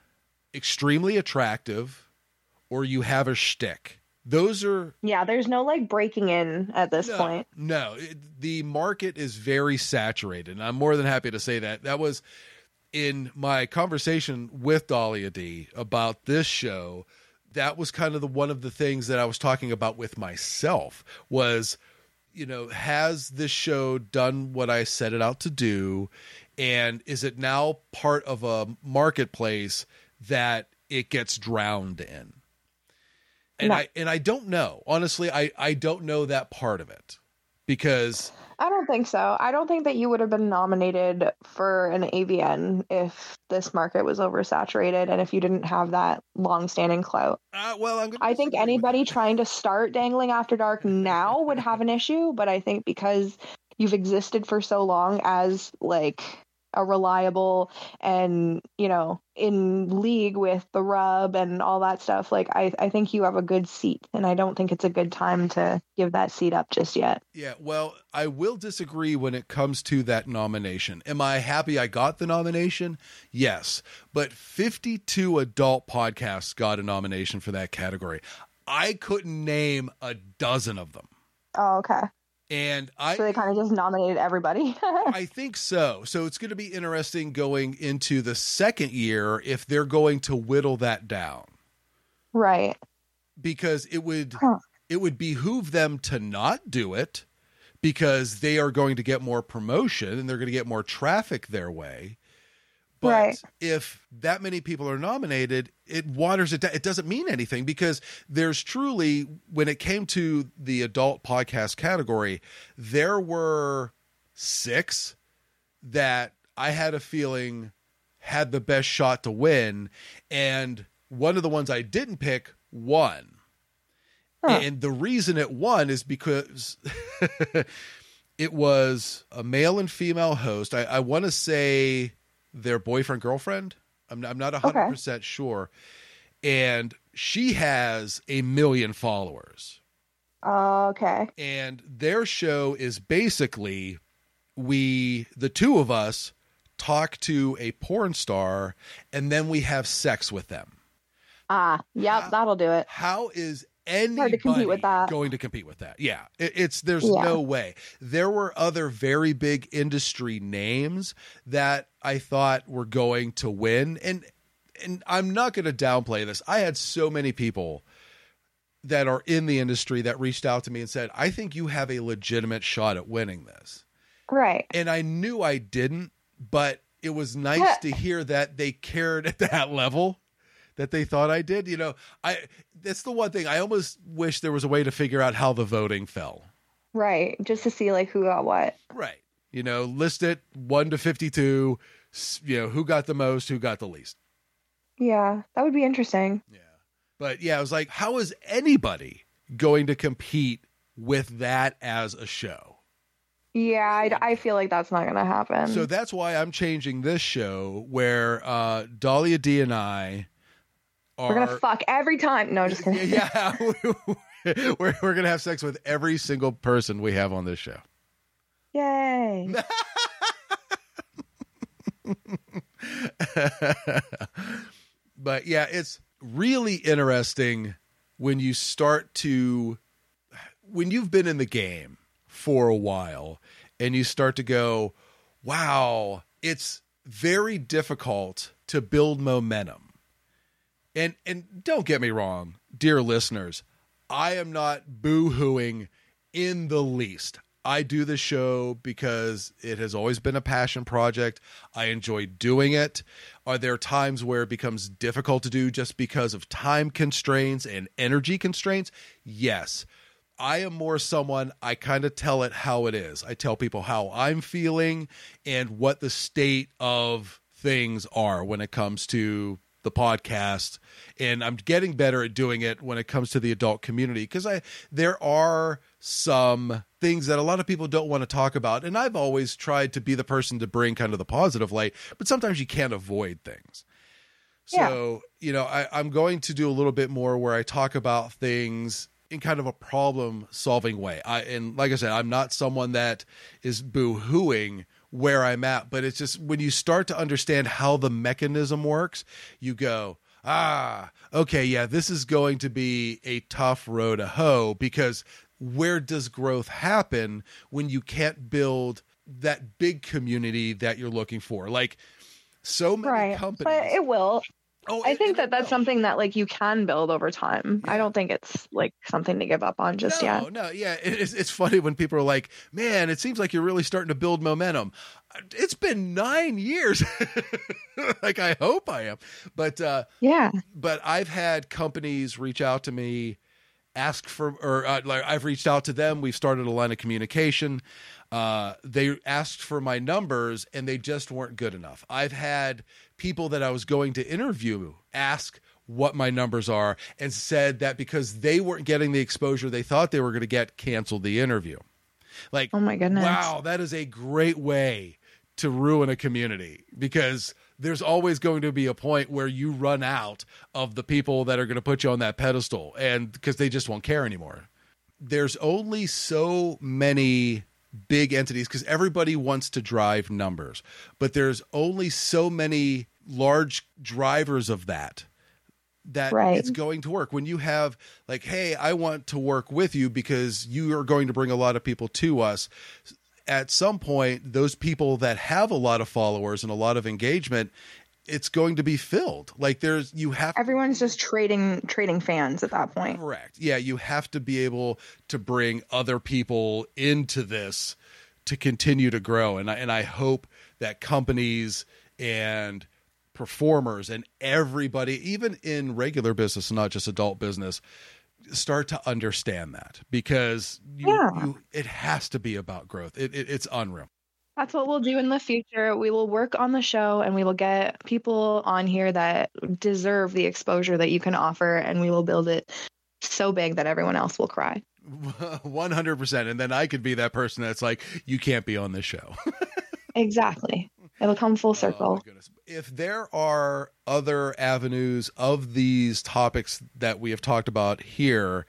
extremely attractive, or you have a shtick. Those are Yeah, there's no like breaking in at this no, point. No, it, the market is very saturated, and I'm more than happy to say that. That was in my conversation with Dahlia Dee about this show. That was kind of the one of the things that I was talking about with myself was, you know, has this show done what I set it out to do, and is it now part of a marketplace that it gets drowned in? And No. I and I don't know. Honestly, I I don't know that part of it because I don't think so. I don't think that you would have been nominated for an AVN if this market was oversaturated and if you didn't have that long-standing clout. uh, well, I'm I think anybody trying to start dangling after dark now would have an issue, but I think because you've existed for so long as like a reliable and you know in league with the rub and all that stuff like I, I think you have a good seat and i don't think it's a good time to give that seat up just yet Yeah, well, I will disagree when it comes to that nomination. Am I happy I got the nomination? Yes. But 52 adult podcasts got a nomination for that category. I couldn't name a dozen of them. oh okay And I so they kind of just nominated everybody I think so. So it's going to be interesting going into the second year if they're going to whittle that down. right because it would Huh. it would behoove them to not do it because they are going to get more promotion and they're going to get more traffic their way. But Right. if that many people are nominated, it waters it down. It doesn't mean anything because there's truly, when it came to the adult podcast category, there were six that I had a feeling had the best shot to win. And one of the ones I didn't pick won. Huh. And the reason it won is because it was a male and female host. I, I want to say their boyfriend, girlfriend. I'm, I'm not 100% sure. And she has a million followers. okay And their show is basically we, the two of us, talk to a porn star and then we have sex with them. ah yep How- that'll do it How is anybody to compete with that. going to compete with that? Yeah, it, it's there's Yeah. no way. There were other very big industry names that I thought were going to win, and and I'm not going to downplay this. I had so many people that are in the industry that reached out to me and said, "I think you have a legitimate shot at winning this." right And I knew I didn't, but it was nice to hear that they cared at that level that they thought I did. You know, I that's the one thing I almost wish there was a way to figure out how the voting fell. right just to see like who got what Right. You know, list it 1 to 52, you know, who got the most, who got the least. yeah that would be interesting Yeah. But yeah, I was like, how is anybody going to compete with that as a show? yeah I, I feel like that's not gonna happen So that's why I'm changing this show where uh, Dahlia Dee and I are We're gonna fuck every time. No, just kidding. yeah, we're we're gonna have sex with every single person we have on this show. Yay. but yeah, it's really interesting when you start to when you've been in the game for a while and you start to go, wow, it's very difficult to build momentum. And and don't get me wrong, dear listeners, I am not boo-hooing in the least. I do the show because it has always been a passion project. I enjoy doing it. Are there times where it becomes difficult to do just because of time constraints and energy constraints? Yes. I am more someone I kind of tell it how it is. I tell people how I'm feeling and what the state of things are when it comes to the podcast and I'm getting better at doing it when it comes to the adult community because I there are some things that a lot of people don't want to talk about and I've always tried to be the person to bring kind of the positive light but sometimes you can't avoid things. So, yeah. you know, I, I'm going to do a little bit more where I talk about things in kind of a problem solving way. I and like I said, I'm not someone that is boo hooing where I'm at, but it's just when you start to understand how the mechanism works, you go, ah, okay, yeah, this is going to be a tough road to hoe because where does growth happen when you can't build that big community that you're looking for? Like so many right. companies. But it will. Oh, I think that that's something that like you can build over time. Yeah. I don't think it's like something to give up on just no, yet. No, no. yeah, it's it's funny when people are like, "Man, it seems like you're really starting to build momentum." It's been nine years. like I hope I am, but uh, yeah. But I've had companies reach out to me, ask for, or uh, like I've reached out to them. We've started a line of communication. Uh, they asked for my numbers and they just weren't good enough. I've had people that I was going to interview ask what my numbers are and said that because they weren't getting the exposure they thought they were going to get, canceled the interview. Like, oh my goodness. Wow, that is a great way to ruin a community because there's always going to be a point where you run out of the people that are going to put you on that pedestal and because they just won't care anymore. There's only so many big entities because everybody wants to drive numbers, but there's only so many large drivers of that that right. it's going to work. When you have like, hey, I want to work with you because you are going to bring a lot of people to us. At some point, those people that have a lot of followers and a lot of engagement, it's going to be filled. Like there's you have everyone's just trading trading fans at that point. Correct. Yeah, you have to be able to bring other people into this to continue to grow. And I, and I hope that companies and performers and everybody, even in regular business, not just adult business, start to understand that because you, yeah. you, it has to be about growth. It, it, it's unreal. That's what we'll do in the future. We will work on the show and we will get people on here that deserve the exposure that you can offer, and we will build it so big that everyone else will cry. 100%. And then I could be that person that's like, you can't be on this show. exactly. It'll come full oh, circle. Oh, if there are other avenues of these topics that we have talked about here,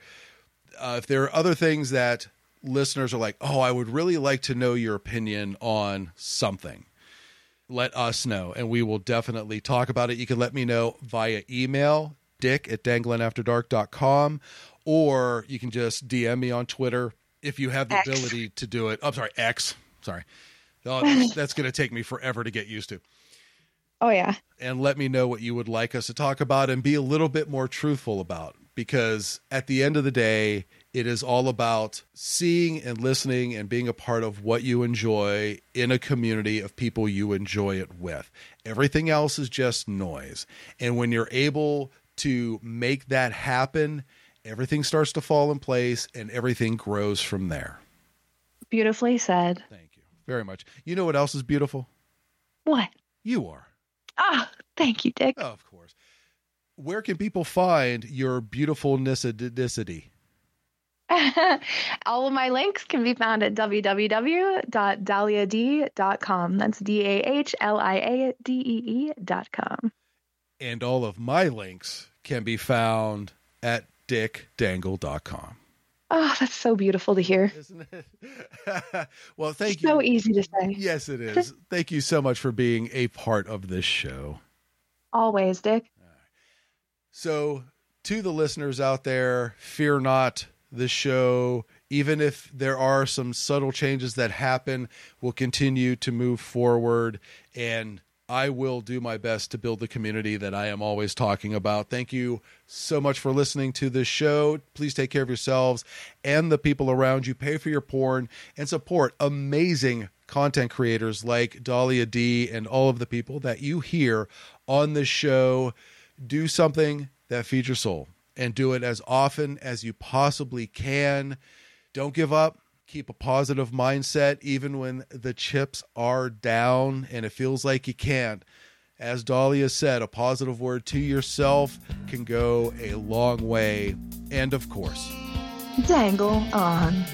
uh, if there are other things that listeners are like, oh, I would really like to know your opinion on something, let us know. And we will definitely talk about it. You can let me know via email, dick at danglingafterdark.com, or you can just DM me on Twitter if you have the X. ability to do it. I'm sorry, X. Sorry. Oh, that's, that's going to take me forever to get used to. Oh, yeah. And let me know what you would like us to talk about and be a little bit more truthful about because at the end of the day, it is all about seeing and listening and being a part of what you enjoy in a community of people you enjoy it with. Everything else is just noise. And when you're able to make that happen, everything starts to fall in place and everything grows from there. Beautifully said. Thank you very much. You know what else is beautiful? What? You are. Ah, thank you, Dick. Oh, of course. Where can people find your beautifulness? All of my links can be found at www.dahliadee.com. That's D A H L I A D E E.com. And all of my links can be found at dickdangle.com. Oh, that's so beautiful to hear. Isn't it? well, thank so you. So easy to say. Yes, it is. thank you so much for being a part of this show. Always, Dick. So, to the listeners out there, fear not. This show, even if there are some subtle changes that happen, will continue to move forward. And I will do my best to build the community that I am always talking about. Thank you so much for listening to this show. Please take care of yourselves and the people around you. Pay for your porn and support amazing content creators like Dahlia Dee and all of the people that you hear on the show. Do something that feeds your soul and do it as often as you possibly can. Don't give up. Keep a positive mindset even when the chips are down and it feels like you can't. As Dahlia said, a positive word to yourself can go a long way. And of course, Dangle on.